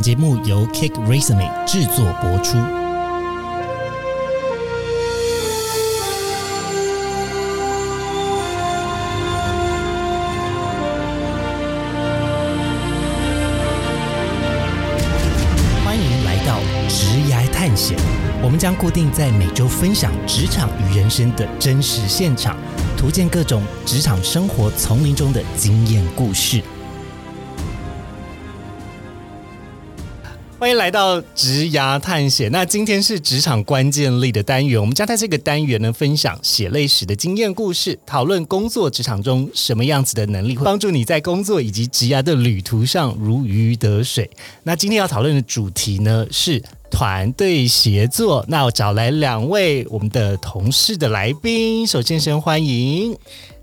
节目由 Kick Resume 制作播出。欢迎来到职涯探险，我们将固定在每周分享职场与人生的真实现场，图鉴各种职场生活丛林中的经验故事。欢迎来到职涯探险。那今天是职场关键力的单元，我们将在这个单元呢分享血泪史的经验故事，讨论工作职场中什么样子的能力会帮助你在工作以及职涯的旅途上如鱼得水。那今天要讨论的主题呢是团队协作。那我找来两位我们的同事的来宾，首先先欢迎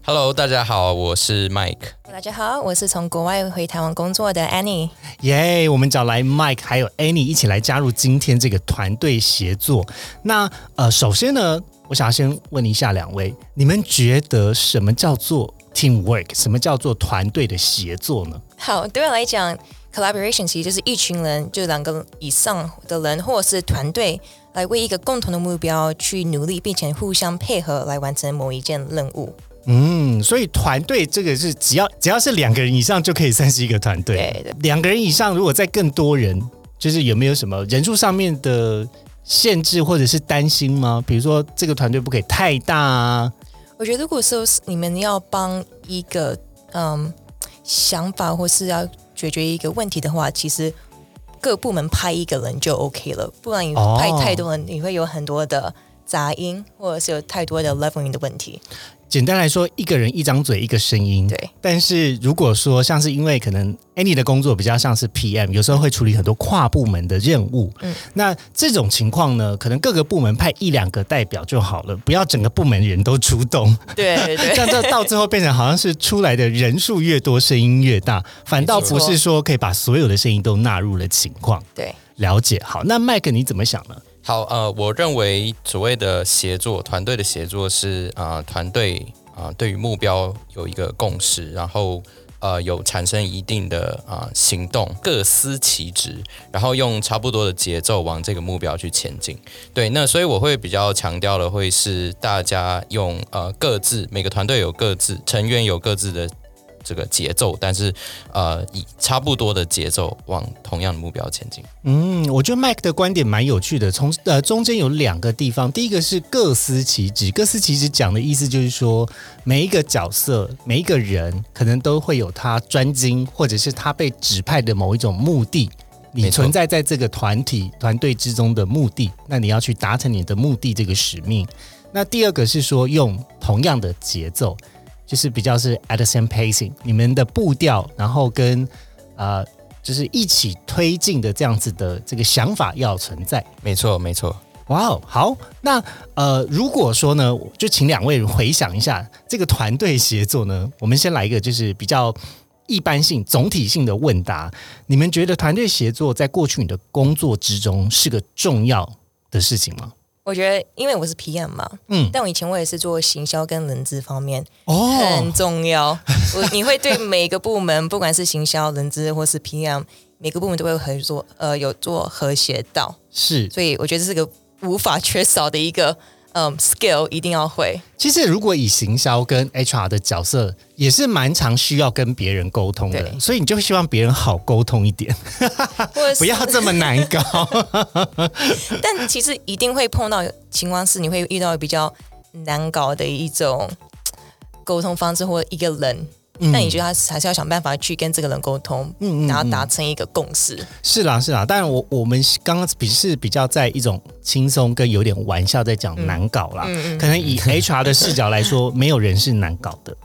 Hello，大家好，我是 Mike。大家好，我是从国外回台湾工作的 Annie。耶我们找来 Mike 还有 Annie 一起来加入今天这个团队协作。那呃，首先呢，我想要先问一下两位，你们觉得什么叫做 teamwork？什么叫做团队的协作呢？好，对我来讲，collaboration 其实就是一群人，就两个以上的人，或者是团队，来为一个共同的目标去努力，并且互相配合来完成某一件任务。嗯，所以团队这个是只要只要是两个人以上就可以算是一个团队。对的两个人以上，如果再更多人，就是有没有什么人数上面的限制或者是担心吗？比如说这个团队不可以太大啊。我觉得，如果说是你们要帮一个嗯想法，或是要解决一个问题的话，其实各部门派一个人就 OK 了，不然你哦派太多人，你会有很多的杂音，或者是有太多的 leveling 的问题。简单来说，一个人一张嘴一个声音。对。但是如果说像是因为可能 Annie 的工作比较像是 PM，有时候会处理很多跨部门的任务。嗯嗯。那这种情况呢，可能各个部门派一两个代表就好了，不要整个部门人都出动。对对 对这样到到最后变成好像是出来的人数越多，声音越大，反倒不是说可以把所有的声音都纳入了情况。对。了解。好，那麦克你怎么想呢？好，呃，我认为所谓的协作，团队的协作是啊、团队啊、对于目标有一个共识，然后呃有产生一定的啊、行动，各司其职，然后用差不多的节奏往这个目标去前进。对，那所以我会比较强调的会是大家用呃各自每个团队有各自成员有各自的。这个节奏，但是呃，以差不多的节奏往同样的目标前进。嗯，我觉得 Mike 的观点蛮有趣的。从呃中间有两个地方，第一个是各司其职。各司其职讲的意思就是说，每一个角色、每一个人，可能都会有他专精，或者是他被指派的某一种目的。你存在在这个团体团队之中的目的，那你要去达成你的目的这个使命。那第二个是说用同样的节奏，就是比较是 at the same pacing，你们的步调，然后跟呃就是一起推进的这样子的这个想法要存在。没错，没错。哇哦，好，那呃，如果说呢，就请两位回想一下这个团队协作呢，我们先来一个就是比较一般性、总体性的问答。你们觉得团队协作在过去你的工作之中是个重要的事情吗？我觉得，因为我是 PM 嘛，嗯嗯，但我以前我也是做行销跟人资方面，哦很，重要。我你会对每个部门，不管是行销、人资或是 PM，每个部门都会合作，呃，有做和谐到，是。所以我觉得这是个无法缺少的一个嗯 skill，一定要会。其实，如果以行销跟 HR 的角色，也是蛮常需要跟别人沟通的，所以你就希望别人好沟通一点，或者 不要这么难搞。但其实一定会碰到情况是，你会遇到比较难搞的一种沟通方式或一个人，但你觉得他还是要想办法去跟这个人沟通，嗯嗯然后达成一个共识。是啦，是啦，当然我我们刚刚比是比较在一种轻松跟有点玩笑在讲难搞啦，嗯可能以 HR 的视角来说，没有人是难搞的。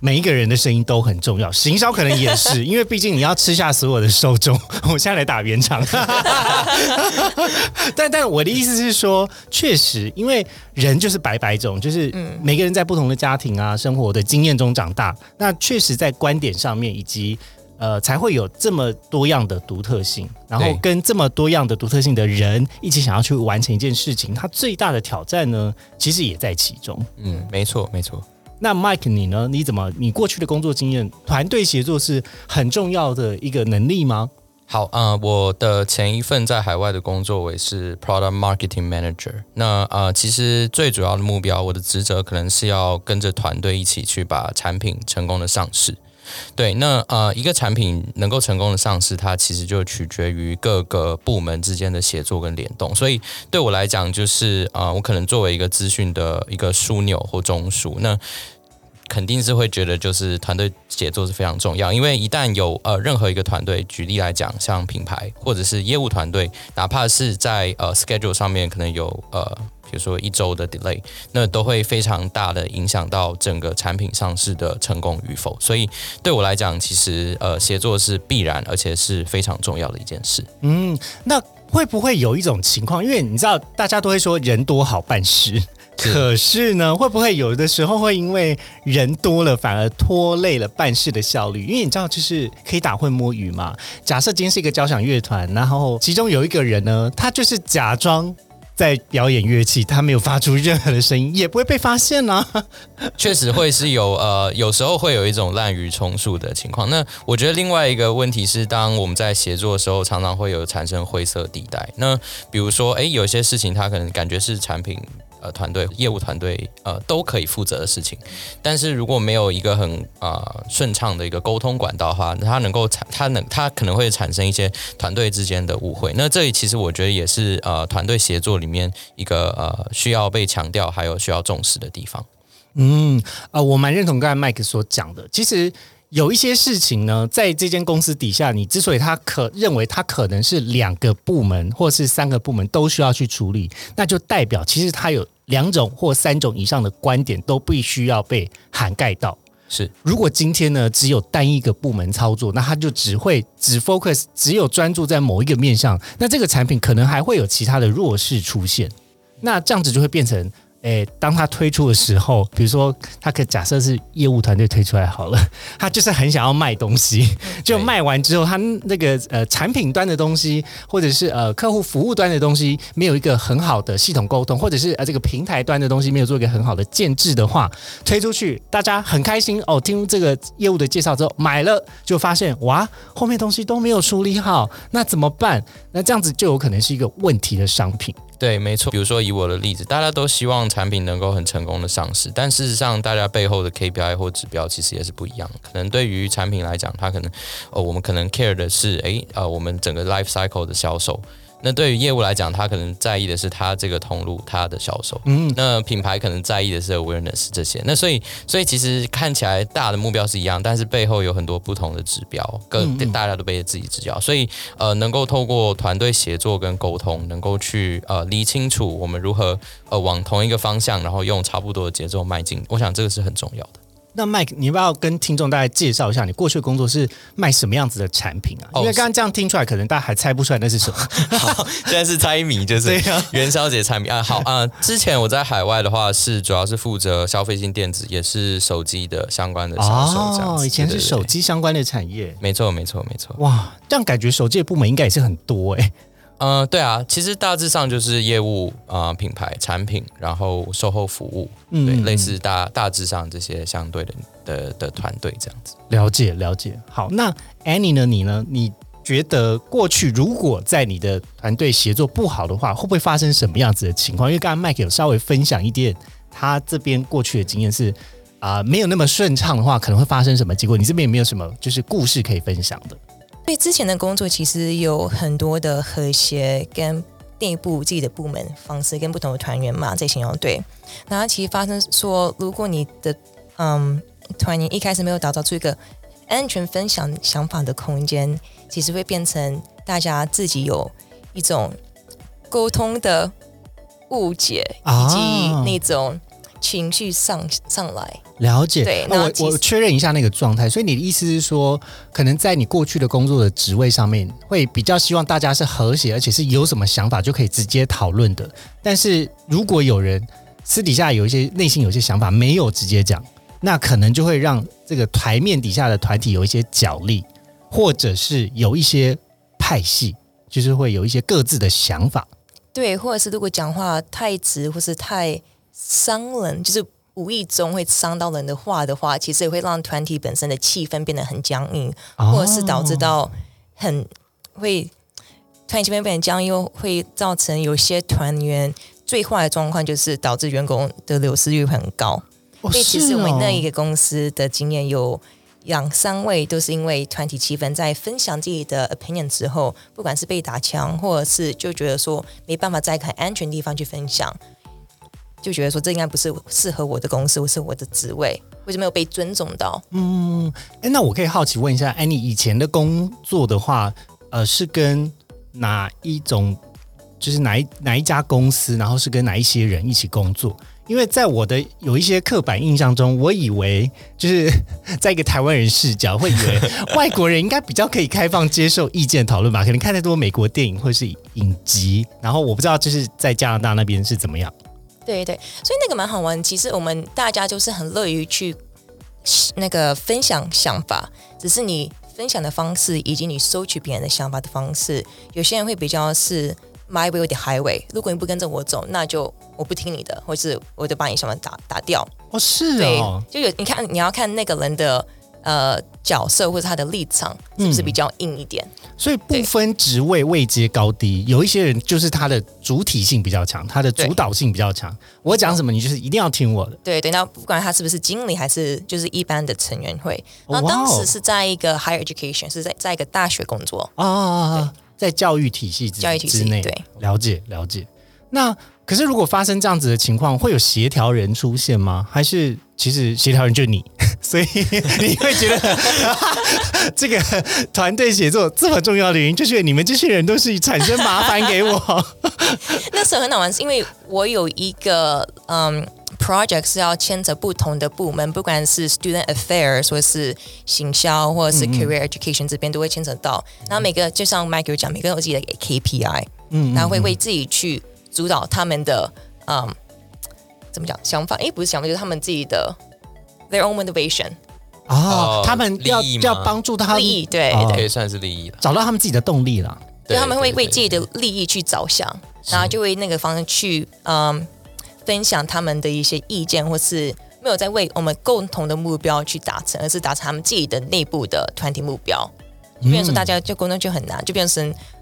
每一个人的声音都很重要，行销可能也是，因为毕竟你要吃下所有的受众。我现在来打圆场，但但我的意思是说，确实，因为人就是百百种，就是每个人在不同的家庭啊、生活的经验中长大，那确实在观点上面以及呃，才会有这么多样的独特性，然后跟这么多样的独特性的人一起想要去完成一件事情，它最大的挑战呢，其实也在其中。嗯，没错，没错。那 Mike 你呢？你怎么？你过去的工作经验，团队协作是很重要的一个能力吗？好，呃，我的前一份在海外的工作，我也是 Product Marketing Manager。那呃，其实最主要的目标，我的职责可能是要跟着团队一起去把产品成功的上市。对，那呃，一个产品能够成功的上市，它其实就取决于各个部门之间的协作跟联动。所以对我来讲，就是啊，我可能作为一个资讯的一个枢纽或中枢，那。肯定是会觉得，就是团队协作是非常重要，因为一旦有呃任何一个团队，举例来讲，像品牌或者是业务团队，哪怕是在呃 schedule 上面可能有呃，比如说一周的 delay，那都会非常大的影响到整个产品上市的成功与否。所以对我来讲，其实呃协作是必然，而且是非常重要的一件事。嗯，那会不会有一种情况？因为你知道，大家都会说人多好办事。可是呢，会不会有的时候会因为人多了，反而拖累了办事的效率？因为你知道，就是可以打混摸鱼嘛。假设今天是一个交响乐团，然后其中有一个人呢，他就是假装在表演乐器，他没有发出任何的声音，也不会被发现呢。确实会是有呃，有时候会有一种滥竽充数的情况。那我觉得另外一个问题是，当我们在协作的时候，常常会有产生灰色地带。那比如说，哎，有些事情他可能感觉是产品。呃，团队业务团队呃都可以负责的事情，但是如果没有一个很啊顺畅的一个沟通管道的话，它能够产它能它可能会产生一些团队之间的误会。那这里其实我觉得也是呃团队协作里面一个呃需要被强调还有需要重视的地方。嗯，呃，我蛮认同刚才麦克所讲的，其实。有一些事情呢，在这间公司底下，你之所以他可认为他可能是两个部门或是三个部门都需要去处理，那就代表其实他有两种或三种以上的观点都必须要被涵盖到。是，如果今天呢只有单一个部门操作，那他就只会只 focus，只有专注在某一个面上，那这个产品可能还会有其他的弱势出现，那这样子就会变成。诶，当他推出的时候，比如说他可假设是业务团队推出来好了，他就是很想要卖东西，就卖完之后，他那个呃产品端的东西，或者是呃客户服务端的东西，没有一个很好的系统沟通，或者是呃这个平台端的东西没有做一个很好的建制的话，推出去大家很开心哦，听这个业务的介绍之后买了，就发现哇后面东西都没有处理好，那怎么办？那这样子就有可能是一个问题的商品。对，没错。比如说以我的例子，大家都希望产品能够很成功的上市，但事实上，大家背后的 KPI 或指标其实也是不一样。可能对于产品来讲，它可能，哦，我们可能 care 的是，诶，呃，我们整个 life cycle 的销售。那对于业务来讲，他可能在意的是他这个通路他的销售，嗯，那品牌可能在意的是 awareness 这些。那所以，所以其实看起来大的目标是一样，但是背后有很多不同的指标，跟大家都背着自己指标。所以，呃，能够透过团队协作跟沟通，能够去呃理清楚我们如何呃往同一个方向，然后用差不多的节奏迈进。我想这个是很重要的。那 Mike，，你要不要跟听众大概介绍一下你过去的工作是卖什么样子的产品啊？因为刚刚这样听出来，可能大家还猜不出来那是什么。好，现在是猜谜，就是元宵节产品啊。好啊，之前我在海外的话，是主要是负责消费性电子，也是手机的相关的销售。这样，以前是手机相关的产业。没错，没错，没错。哇，这样感觉手机的部门应该也是很多哎。嗯，对啊，其实大致上就是业务啊、品牌、产品，然后售后服务，嗯对，类似大大致上这些相对的的的团队这样子。了解了解。好，那 Annie 呢？你呢？你觉得过去如果在你的团队协作不好的话，会不会发生什么样子的情况？因为刚刚 Mike 有稍微分享一点，他这边过去的经验是啊，没有那么顺畅的话，可能会发生什么结果？你这边有没有什么就是故事可以分享的？所以之前的工作其实有很多的和谐跟内部自己的部门方式跟不同的团员嘛在形容对，然后其实发生说，如果你的嗯团员一开始没有打造出一个安全分享想法的空间，其实会变成大家自己有一种沟通的误解以及那种。情绪上上来，了解。对，那我我确认一下那个状态。所以你的意思是说，可能在你过去的工作的职位上面，会比较希望大家是和谐，而且是有什么想法就可以直接讨论的。但是如果有人私底下有一些内心有些想法没有直接讲，那可能就会让这个台面底下的团体有一些角力，或者是有一些派系，就是会有一些各自的想法。对，或者是如果讲话太直，或是太。伤人就是无意中会伤到人的话的话，其实也会让团体本身的气氛变得很僵硬，或者是导致到很会团体气氛变得僵，又会造成有些团员最坏的状况就是导致员工的流失率很高。哦所以其实我们那一哦个公司的经验有两三位都是因为团体气氛在分享自己的 opinion 之后，不管是被打枪，或者是就觉得说没办法在很安全的地方去分享，就觉得说这应该不是适合我的公司，或是我的职位，或者没有被尊重到。嗯哎，那我可以好奇问一下，哎，你以前的工作的话，呃，是跟哪一种，就是哪一哪一家公司，然后是跟哪一些人一起工作？因为在我的有一些刻板印象中，我以为就是 在一个台湾人视角，会以为 外国人应该比较可以开放接受意见讨论吧？可能看太多美国电影或是影集，然后我不知道就是在加拿大那边是怎么样。对对，所以那个蛮好玩。其实我们大家就是很乐于去那个分享想法，只是你分享的方式以及你收取别人的想法的方式，有些人会比较是 my way or the highway。如果你不跟着我走，那就我不听你的，或是我就把你想法打打掉。哦，是对哦，，就有你看你要看那个人的呃角色或者他的立场是不是比较硬一点。所以不分职位、位阶高低，有一些人就是他的主体性比较强，他的主导性比较强。我讲什么，你就是一定要听我的。对对，那不管他是不是经理还是就是一般的成员会，然后哇哦当时是在一个 higher education，是在在一个大学工作。啊，在教育体系之教育体系之内，对，了解了解。那可是如果发生这样子的情况，会有协调人出现吗？还是其实协调人就是你，所以你会觉得 这个团队写作这么重要的原因，就是你们这些人都是产生麻烦给我。那时候很好玩，是因为我有一个嗯 project 是要牵着不同的部门，不管是 student affairs 或是行销或者是 career education 这边都会牵扯到。然后每个就像 Mike 有讲，每个人有自己的 KPI，嗯然后会为自己去主导他们的嗯怎么讲想法？诶，不是想法，就是他们自己的 their own motivation 哦哦，他们要利益吗要帮助他们利益，对哦对可以算是利益了。找到他们自己的动力啦。对他们会为对自己的利益去着想，然后就为那个方向去嗯分享他们的一些意见，或是没有在为我们共同的目标去达成，而是达成他们自己的内部的团体目标。就变成说大家就工作就很难，就变成我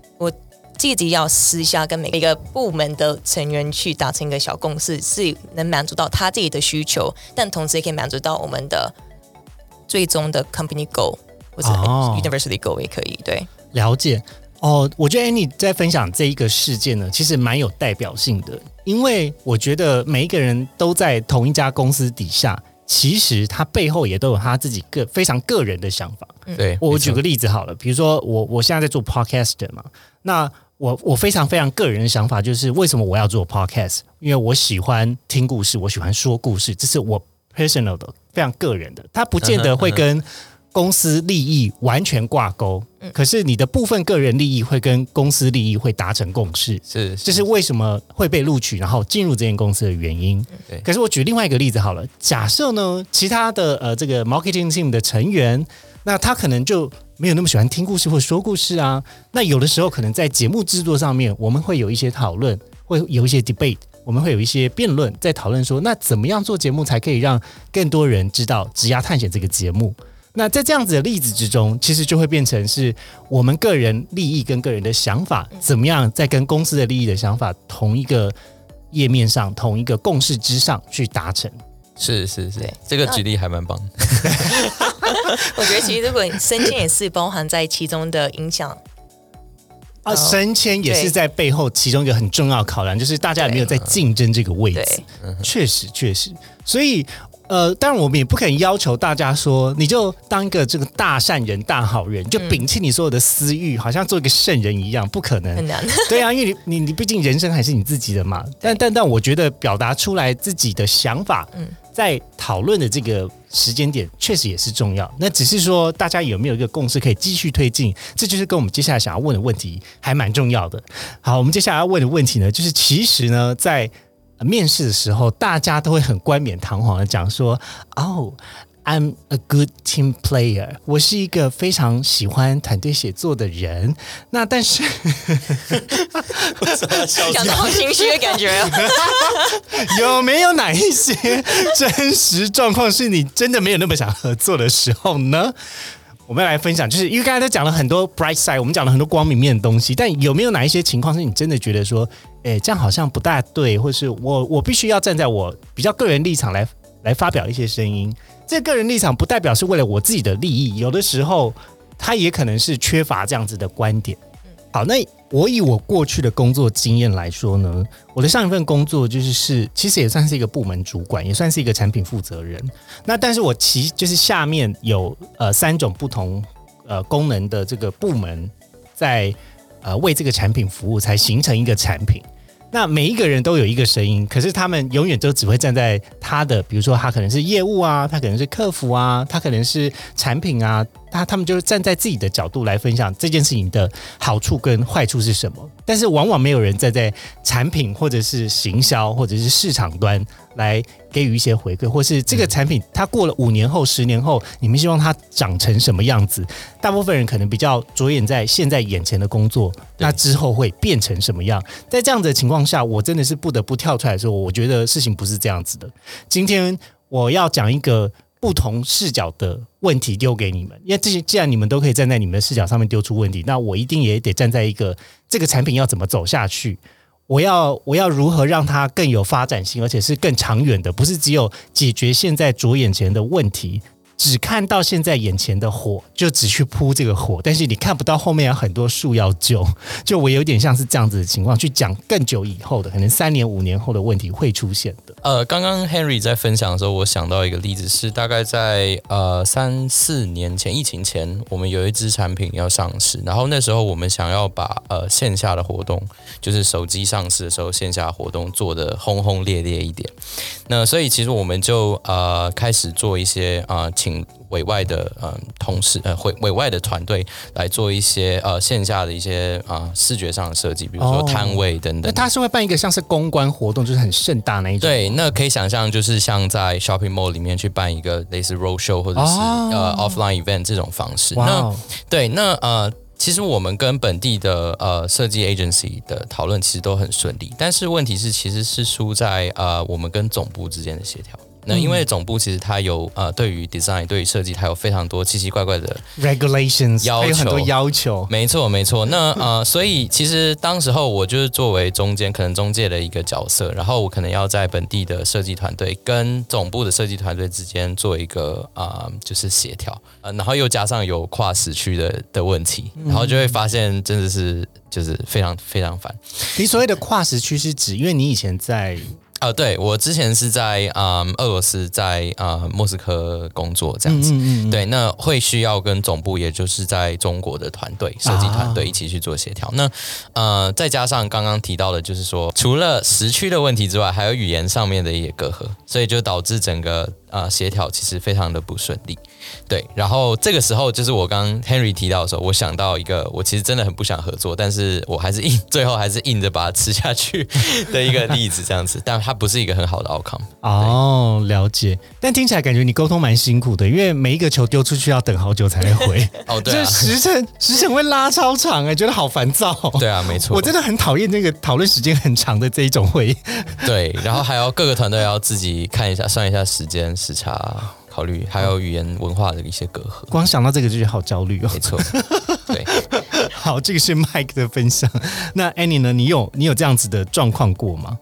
自己要私下跟每一个部门的成员去达成一个小共识，是能满足到他自己的需求，但同时也可以满足到我们的最终的 company goal 或者哦 university goal 也可以。对，了解哦，我觉得 Annie 在分享这一个事件呢，其实蛮有代表性的，因为我觉得每一个人都在同一家公司底下，其实他背后也都有他自己个非常个人的想法。对，我举个例子好了，比如说我我现在在做 podcast 嘛，那我我非常非常个人的想法就是，为什么我要做 podcast？因为我喜欢听故事，我喜欢说故事，这是我 personal 的非常个人的，它不见得会跟公司利益完全挂钩，可是你的部分个人利益会跟公司利益会达成共识。是这是为什么会被录取，然后进入这间公司的原因。可是我举另外一个例子好了，假设呢，其他的呃这个 marketing team 的成员，那他可能就没有那么喜欢听故事或说故事啊。那有的时候可能在节目制作上面，我们会有一些讨论，会有一些 debate，我们会有一些辩论，在讨论说，那怎么样做节目才可以让更多人知道《职涯探险》这个节目？那在这样子的例子之中，其实就会变成是我们个人利益跟个人的想法，怎么样在跟公司的利益的想法同一个页面上、同一个共识之上去达成。是是是，这个举例还蛮棒的。我觉得其实如果你升迁也是包含在其中的影响，啊，哦升迁也是在背后其中一个很重要考量，就是大家有没有在竞争这个位置对。确实，确实，所以。呃，当然，我们也不可能要求大家说，你就当一个这个大善人、大好人，就摒弃你所有的私欲，好像做一个圣人一样，不可能。很难。对啊，因为你你你毕竟人生还是你自己的嘛。但但但我觉得表达出来自己的想法，嗯在讨论的这个时间点，确实也是重要。那只是说大家有没有一个共识可以继续推进，这就是跟我们接下来想要问的问题还蛮重要的。好，我们接下来要问的问题呢，就是其实呢，在面试的时候，大家都会很冠冕堂皇的讲说，哦。I'm a good team player，我是一个非常喜欢团队写作的人。那但是讲到好心虚的感觉哦。有没有哪一些真实状况是你真的没有那么想合作的时候呢？我们要来分享，就是因为刚才都讲了很多 bright side，我们讲了很多光明面的东西，但有没有哪一些情况是你真的觉得说，哎，这样好像不大对，或是我我必须要站在我比较个人立场来来发表一些声音？这个人立场不代表是为了我自己的利益，有的时候他也可能是缺乏这样子的观点。好，那我以我过去的工作经验来说呢，我的上一份工作就是是，其实也算是一个部门主管，也算是一个产品负责人。那但是我其就是下面有呃三种不同呃功能的这个部门在呃为这个产品服务，才形成一个产品。那每一个人都有一个声音，可是他们永远都只会站在他的，比如说他可能是业务啊，他可能是客服啊，他可能是产品啊。他他们就是站在自己的角度来分享这件事情的好处跟坏处是什么，但是往往没有人站在产品或者是行销或者是市场端来给予一些回馈，或是这个产品它过了五年后、十年后，你们希望它长成什么样子？大部分人可能比较着眼在现在眼前的工作，那之后会变成什么样？在这样的情况下，我真的是不得不跳出来说，我觉得事情不是这样子的。今天我要讲一个。不同视角的问题丢给你们，因为这些既然你们都可以站在你们的视角上面丢出问题，那我一定也得站在一个这个产品要怎么走下去，我要我要如何让它更有发展性，而且是更长远的，不是只有解决现在着眼前的问题。只看到现在眼前的火，就只去扑这个火，但是你看不到后面有很多树要救。就我有点像是这样子的情况，去讲更久以后的，可能三年五年后的问题会出现的。呃，刚刚 Henry 在分享的时候，我想到一个例子，是大概在呃三四年前疫情前，我们有一支产品要上市，然后那时候我们想要把呃线下的活动，就是手机上市的时候线下活动做的轰轰烈烈一点。那所以其实我们就呃开始做一些啊。请委外的嗯同事呃委委外的团队来做一些呃线下的一些啊视觉上的设计，比如说摊位等等。那他是会办一个像是公关活动，就是很盛大那一种。对，那可以想象就是像在 shopping mall 里面去办一个类似 road show 或者是呃 offline event 这种方式。那对，那呃其实我们跟本地的呃设计 agency 的讨论其实都很顺利，但是问题是其实是输在呃我们跟总部之间的协调。那因为总部其实它有呃，对于 design 对于设计，它有非常多奇奇怪怪的 regulations 要求，很多要求。没错，没错。那呃，所以其实当时候我就是作为中间可能中介的一个角色，然后我可能要在本地的设计团队跟总部的设计团队之间做一个啊，就是协调。呃，然后又加上有跨时区的的问题，然后就会发现真的是就是非常非常烦。你所谓的跨时区是指，因为你以前在。呃，对我之前是在啊俄罗斯，在啊莫斯科工作这样子，对，那会需要跟总部，也就是在中国的团队设计团队一起去做协调。那呃，再加上刚刚提到的，就是说除了时区的问题之外，还有语言上面的一些隔阂，所以就导致整个。啊，协调其实非常的不顺利，对。然后这个时候，就是我刚 Henry 提到的时候，我想到一个，我其实真的很不想合作，但是我还是硬，最后还是硬着把它吃下去的一个例子，这样子。但它不是一个很好的 outcome。哦，了解。但听起来感觉你沟通蛮辛苦的，因为每一个球丢出去要等好久才会回。哦，对，时辰时辰会拉超长，哎，觉得好烦躁。对啊，没错。我真的很讨厌那个讨论时间很长的这一种会议。对，然后还要各个团队要自己看一下，算一下时间。时差考虑，还有语言文化的一些隔阂，光想到这个就觉得好焦虑哦。没错，对，好，这个是 Mike 的分享。那 Annie 呢？你有你有这样子的状况过吗？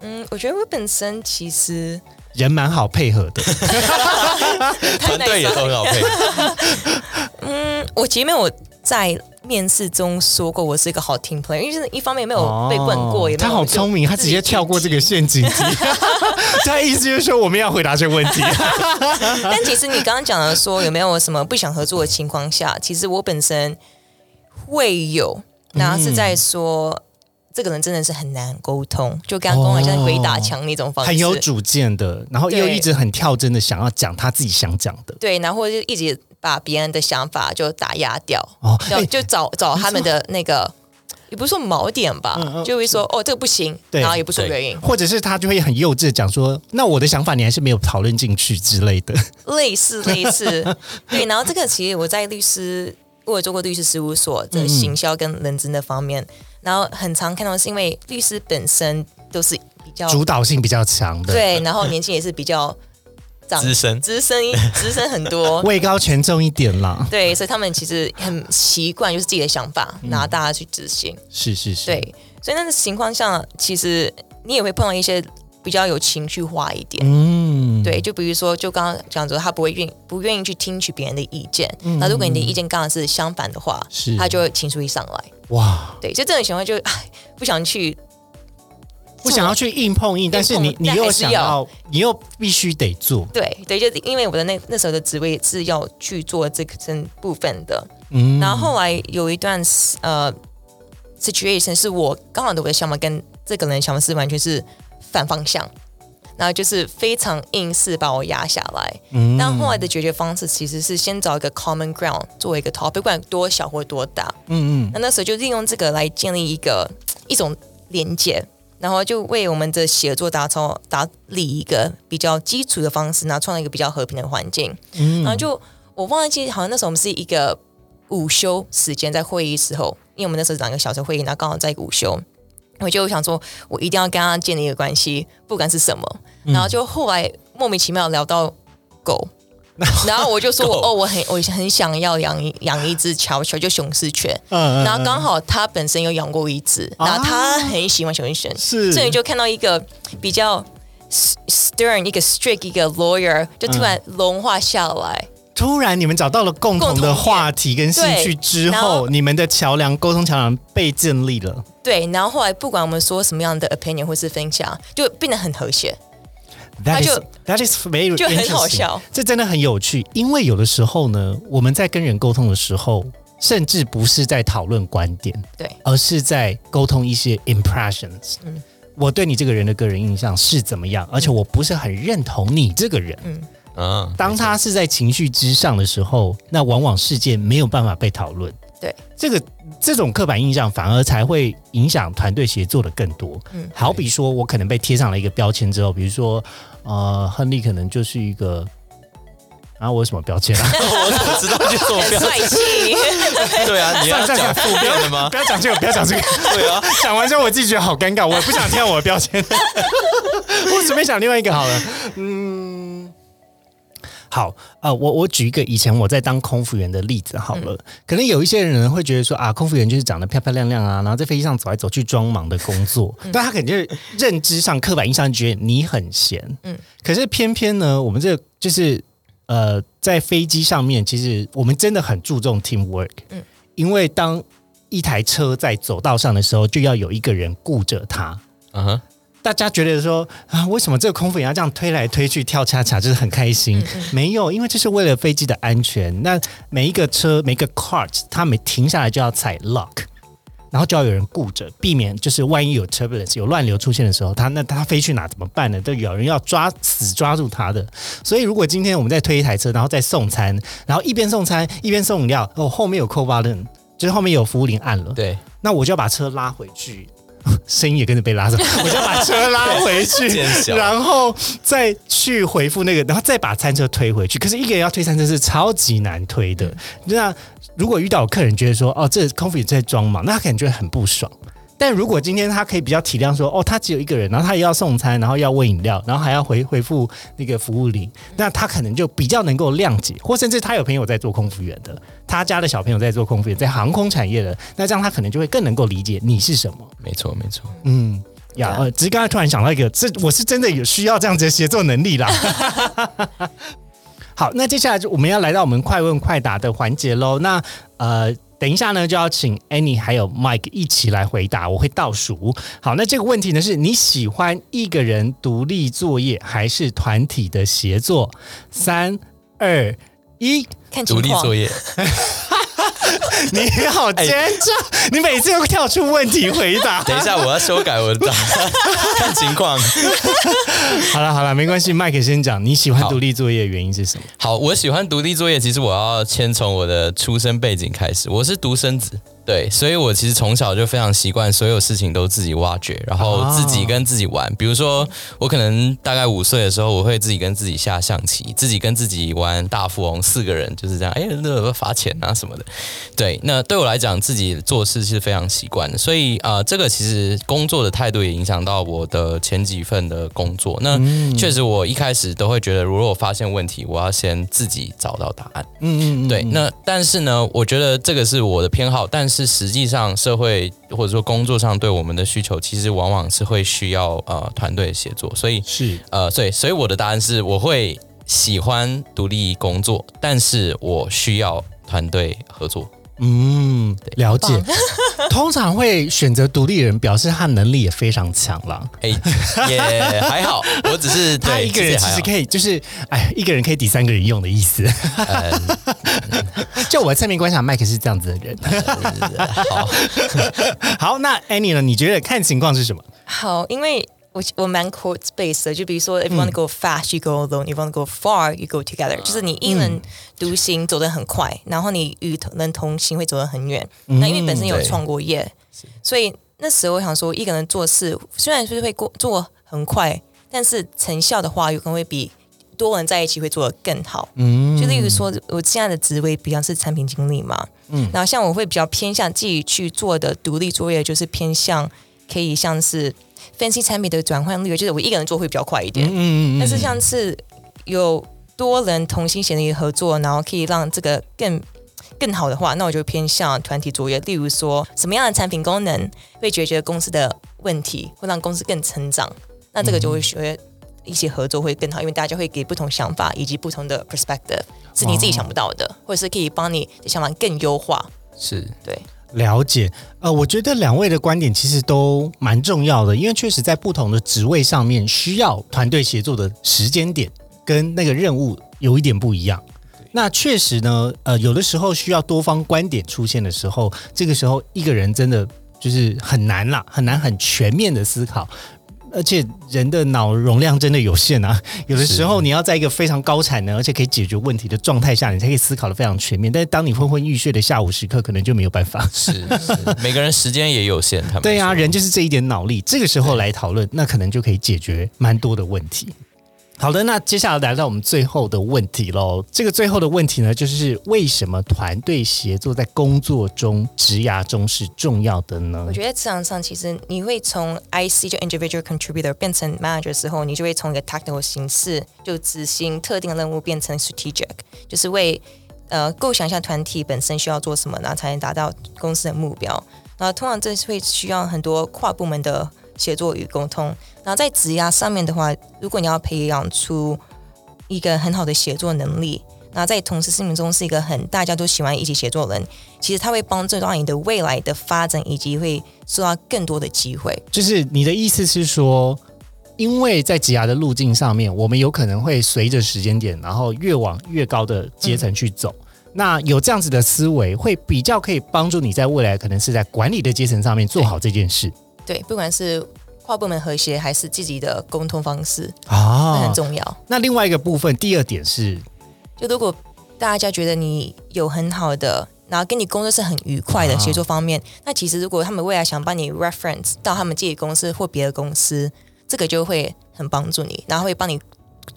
嗯，我觉得我本身其实人蛮好配合的，团队也都很好配合。嗯，我前面我在。面试中说过我是一个好 team player，因为是一方面没有被问过，也他好聪明，他直接跳过这个陷阱题。他意思就是说我们要回答这个问题。但其实你刚刚讲的说有没有什么不想合作的情况下，其实我本身会有，然后是在说这个人真的是很难沟通，就刚刚好像鬼打墙那种方式，很有主见的，然后又一直很跳针的想要讲他自己想讲的，对，然后就一直。把别人的想法就打压掉，哦，就找找他们的那个，也不是说锚点吧，就会说哦这个不行，然后也不说原因，或者是他就会很幼稚的讲说，那我的想法你还是没有讨论进去之类的，类似类似，对，然后这个其实我在律师，我有做过律师事务所的行销跟人资那方面，然后很常看到是因为律师本身都是比较主导性比较强的，对，然后年轻也是比较。长资深资深一 资深很多，位高权重一点啦。对，所以他们其实很习惯就是自己的想法，嗯然后大家去执行。是是是，对，所以那个情况下，其实你也会碰到一些比较有情绪化一点。嗯，对，就比如说，就刚刚讲着，他不会愿不愿意去听取别人的意见。嗯那如果你的意见刚好是相反的话，是他就会情绪一上来。哇，对，就这种情况就唉不想去不想要去硬碰硬，但是你你又想要，你又必须得做，对对，就是因为我的那那时候的职位是要去做这个这部分的，嗯，然后后来有一段呃 situation 是我刚好的我的想法跟这个人的想法是完全是反方向，然后就是非常硬是把我压下来。嗯。但后来的解决方式其实是先找一个 common ground 作为一个 topic，不管多小或多大，嗯嗯。那那时候就利用这个来建立一个一种连接，然后就为我们的写作打造打理一个比较基础的方式，然后创造一个比较和平的环境。嗯然后就我忘记好像那时候我们是一个午休时间在会议时候，因为我们那时候两个小时会议，然后刚好在午休。我就想说，我一定要跟他建立一个关系，不管是什么。嗯然后就后来莫名其妙聊到狗，然后我就说我哦，我很我很想要养一养一只乔乔，就雄狮犬。嗯然后刚好他本身有养过一只，啊然后他很喜欢熊犬，是所以就看到一个比较 stern、一个 strict、一个 lawyer，就突然融化下来。突然你们找到了共同的话题跟兴趣之然后，后你们的桥梁沟通桥梁被建立了。对，然后后来不管我们说什么样的 opinion 或是分享，就变得很和谐。That 就 is that is very 就很好笑这真的很有趣。因为有的时候呢，我们在跟人沟通的时候，甚至不是在讨论观点，对，而是在沟通一些 impressions。嗯我对你这个人的个人印象是怎么样，而且我不是很认同你这个人。嗯，当他是在情绪之上的时候，那往往事件没有办法被讨论。对，这个这种刻板印象反而才会影响团队协作的更多。嗯好比说我可能被贴上了一个标签之后，比如说呃，亨利可能就是一个。啊，我有什么标签啊？我怎么知道就这么很标帅气。对啊，你要讲负面的吗不？要讲这个，不要讲这个。对啊，讲完之后我自己觉得好尴尬，我也不想听到我的标签。我准备想另外一个好了，嗯，好，呃，我我举一个以前我在当空服员的例子好了。可能有一些人会觉得说啊，空服员就是长得漂漂亮亮啊，然后在飞机上走来走去装忙的工作，但他肯定是认知上刻板印象觉得你很闲，嗯嗯，可是偏偏呢，我们这个就是呃，在飞机上面，其实我们真的很注重 teamwork，嗯嗯，因为当一台车在走道上的时候，就要有一个人顾着它。嗯哼，大家觉得说啊，为什么这个空服员要这样推来推去、跳恰恰，就是很开心？没有，因为这是为了飞机的安全。那每一个车、每一个 cart，它每停下来就要踩 lock，然后就要有人顾着，避免就是万一有 turbulence 有乱流出现的时候，它那它飞去哪怎么办呢？都有人要抓死抓住它的。所以如果今天我们在推一台车，然后再送餐，然后一边送餐一边送饮料，哦，后面有 call button，就是后面有服务铃按了，对，那我就要把车拉回去，声音也跟着被拉走，我就要把车拉回去 然后再去回复那个，然后再把餐车推回去。可是一个人要推餐车是超级难推的。那如果遇到客人觉得说，哦，这空服员在装忙，那他可能觉得很不爽。但如果今天他可以比较体谅说，哦，他只有一个人，然后他也要送餐，然后要喂饮料，然后还要回回复那个服务铃，那他可能就比较能够谅解，或甚至他有朋友在做空服员的，他家的小朋友在做空服员，在航空产业的，那这样他可能就会更能够理解你是什么。没错没错。嗯，呀，呃，只是刚才突然想到一个，这我是真的有需要这样子的协作能力啦。好，那接下来就我们要来到我们快问快答的环节喽。那呃，等一下呢，就要请 Annie 还有 Mike 一起来回答，我会倒数。好，那这个问题呢是你喜欢一个人独立作业还是团体的协作？三二一，看情况立作，业，你好奸诈，你每次都跳出问题回答。等一下我要修改我的答案，看情况。好了好了，没关系，Mike 先讲，你喜欢好独立作业的原因是什么？好，我喜欢独立作业，其实我要先从我的出生背景开始，我是独生子，对，所以我其实从小就非常习惯所有事情都自己挖掘，然后自己跟自己玩。比如说，我可能大概五岁的时候，我会自己跟自己下象棋，自己跟自己玩大富翁，四个人就是这样。哎，那罚钱啊什么的。对，那对我来讲，自己做事是非常习惯的。所以啊，这个其实工作的态度也影响到我的前几份的工作。那确实，我一开始都会觉得，如果我发现问题，我要先自己找到答案。嗯嗯，对。那但是呢，我觉得这个是我的偏好，但是。实际上，社会或者说工作上对我们的需求，其实往往是会需要呃团队协作，所以是呃，所以所以我的答案是，我会喜欢独立工作，但是我需要团队合作。嗯，了解。通常会选择独立人，表示他能力也非常强了。哎，也还好，我只是 他一个人其实可以，就是哎，一个人可以抵三个人用的意思。就我侧面观察，麦克是这样子的人。好，好，那 Annie 呢？你觉得看情况是什么？好，因为。我我蛮 quote based 的，就比如说，if you want to go fast, you go alone; if you want to go far, you go together。就是你一人独行走得很快，然后你与人同行会走得很远。那因为本身有创过业，所以那时候我想说，一个人做事虽然是会过做很快，但是成效的话，有可能会比多人在一起会做得更好。嗯，就例如说，我现在的职位比较是产品经理嘛，嗯，然后像我会比较偏向自己去做的独立作业，就是偏向可以像是。分析产品的转换率，就是我一个人做会比较快一点。嗯嗯嗯。但是像是有多人同心协力合作，然后可以让这个更更好的话，那我就偏向团体作业。例如说，什么样的产品功能会解决公司的问题，会让公司更成长，那这个就会学一起合作会更好，因为大家会给不同想法以及不同的 perspective，是你自己想不到的，或者是可以帮你的想法更优化。是对。了解，呃，我觉得两位的观点其实都蛮重要的，因为确实在不同的职位上面，需要团队协作的时间点跟那个任务有一点不一样。那确实呢，呃，有的时候需要多方观点出现的时候，这个时候一个人真的就是很难啦，很难很全面的思考。而且人的脑容量真的有限啊，有的时候你要在一个非常高产能，而且可以解决问题的状态下，你才可以思考的非常全面。但是当你昏昏欲睡的下午时刻，可能就没有办法。是，每个人时间也有限，他们 对啊，人就是这一点脑力，这个时候来讨论，那可能就可以解决蛮多的问题。好的，那接下来来到我们最后的问题喽。这个最后的问题呢，就是为什么团队协作在工作中、职涯中是重要的呢？我觉得职场上其实你会从 IC 就 Individual Contributor 变成 Manager 的时候，你就会从一个 Technical 形式就执行特定的任务，变成 Strategic，就是为呃构想一下团体本身需要做什么，然后才能达到公司的目标。然后通常这是会需要很多跨部门的。协作与沟通，然后在职涯上面的话，如果你要培养出一个很好的协作能力，那在同事心目中是一个很大家都喜欢一起协作人，其实他会帮助到你的未来的发展，以及会受到更多的机会。就是你的意思是说，因为在职涯的路径上面，我们有可能会随着时间点，然后越往越高的阶层去走。那有这样子的思维，会比较可以帮助你在未来可能是在管理的阶层上面做好这件事。对，不管是跨部门和谐，还是自己的沟通方式啊，很重要。那另外一个部分，第二点是，就如果大家觉得你有很好的，然后跟你工作是很愉快的协作方面，那其实如果他们未来想帮你 reference 到他们自己公司或别的公司，这个就会很帮助你，然后会帮你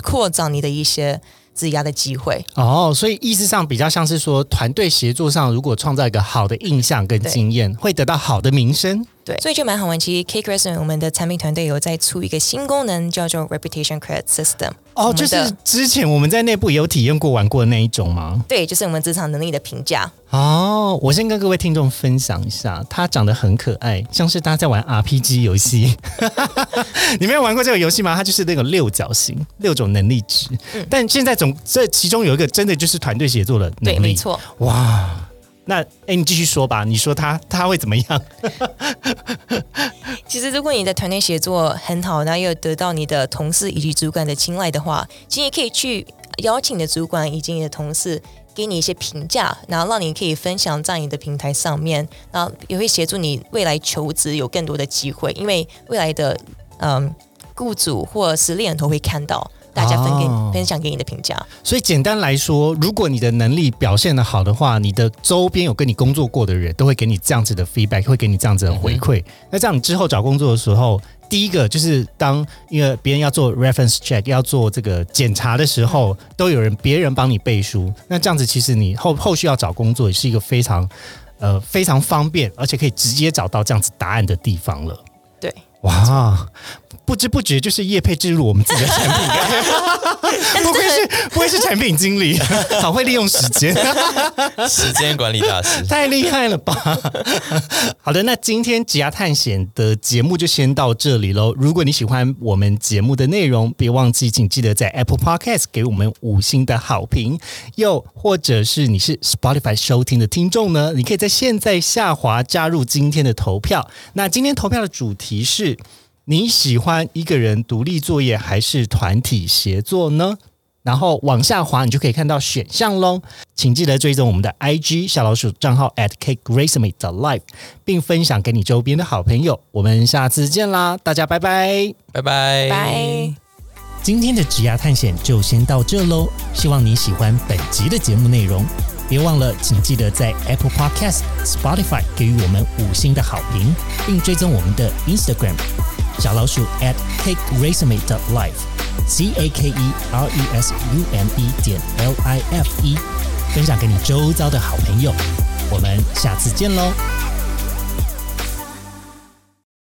扩展你的一些。质押的机会哦，所以意思上比较像是说，团队协作上如果创造一个好的印象跟经验，会得到好的名声。对，所以就蛮好玩。其实 K Crescent 我们的产品团队有在出一个新功能，叫做 Reputation Credit System。哦，就是之前我们在内部也有体验过玩过的那一种吗？对，就是我们职场能力的评价。哦，我先跟各位听众分享一下，它长得很可爱，像是大家在玩 RPG 游戏。你没有玩过这个游戏吗？它就是那个六角形，六种能力值。嗯，但现在总这其中有一个真的就是团队协作的能力。对，没错。哇。那哎，你继续说吧。你说他他会怎么样？其实，如果你的团队协作很好，然后又得到你的同事以及主管的青睐的话，其实你可以去邀请你的主管以及你的同事给你一些评价，然后让你可以分享在你的平台上面，然后也会协助你未来求职有更多的机会，因为未来的嗯雇主或是猎人头会看到。大家分给、哦分享给你的评价。所以简单来说，如果你的能力表现的好的话，你的周边有跟你工作过的人都会给你这样子的 feedback，会给你这样子的回馈。那这样你之后找工作的时候，第一个就是当因为别人要做 reference check，要做这个检查的时候，都有人别人帮你背书。那这样子其实你后后续要找工作也是一个非常呃非常方便，而且可以直接找到这样子答案的地方了。对，哇，不知不觉就是叶配置入我们自己的产品，不愧是不愧是产品经理，好会利用时间，时间管理大师。太厉害了吧！好的，那今天挤压探险的节目就先到这里喽。如果你喜欢我们节目的内容，别忘记请记得在 Apple Podcast 给我们五星的好评，又或者是你是 Spotify 收听的听众呢，你可以在现在下滑加入今天的投票。那今天投票的主题是。你喜欢一个人独立作业还是团体协作呢？然后往下滑，你就可以看到选项喽。请记得追踪我们的 IG 小老鼠账号 at cake gracemate 的 life，并分享给你周边的好朋友。我们下次见啦，大家拜拜。拜拜拜。今天的职涯探险就先到这喽，希望你喜欢本集的节目内容。别忘了，请记得在 Apple Podcast、Spotify 给予我们五星的好评，并追踪我们的 Instagram 小老鼠 at cake resume life c a k e r e s u m e 点 l i f e，分享给你周遭的好朋友。我们下次见喽，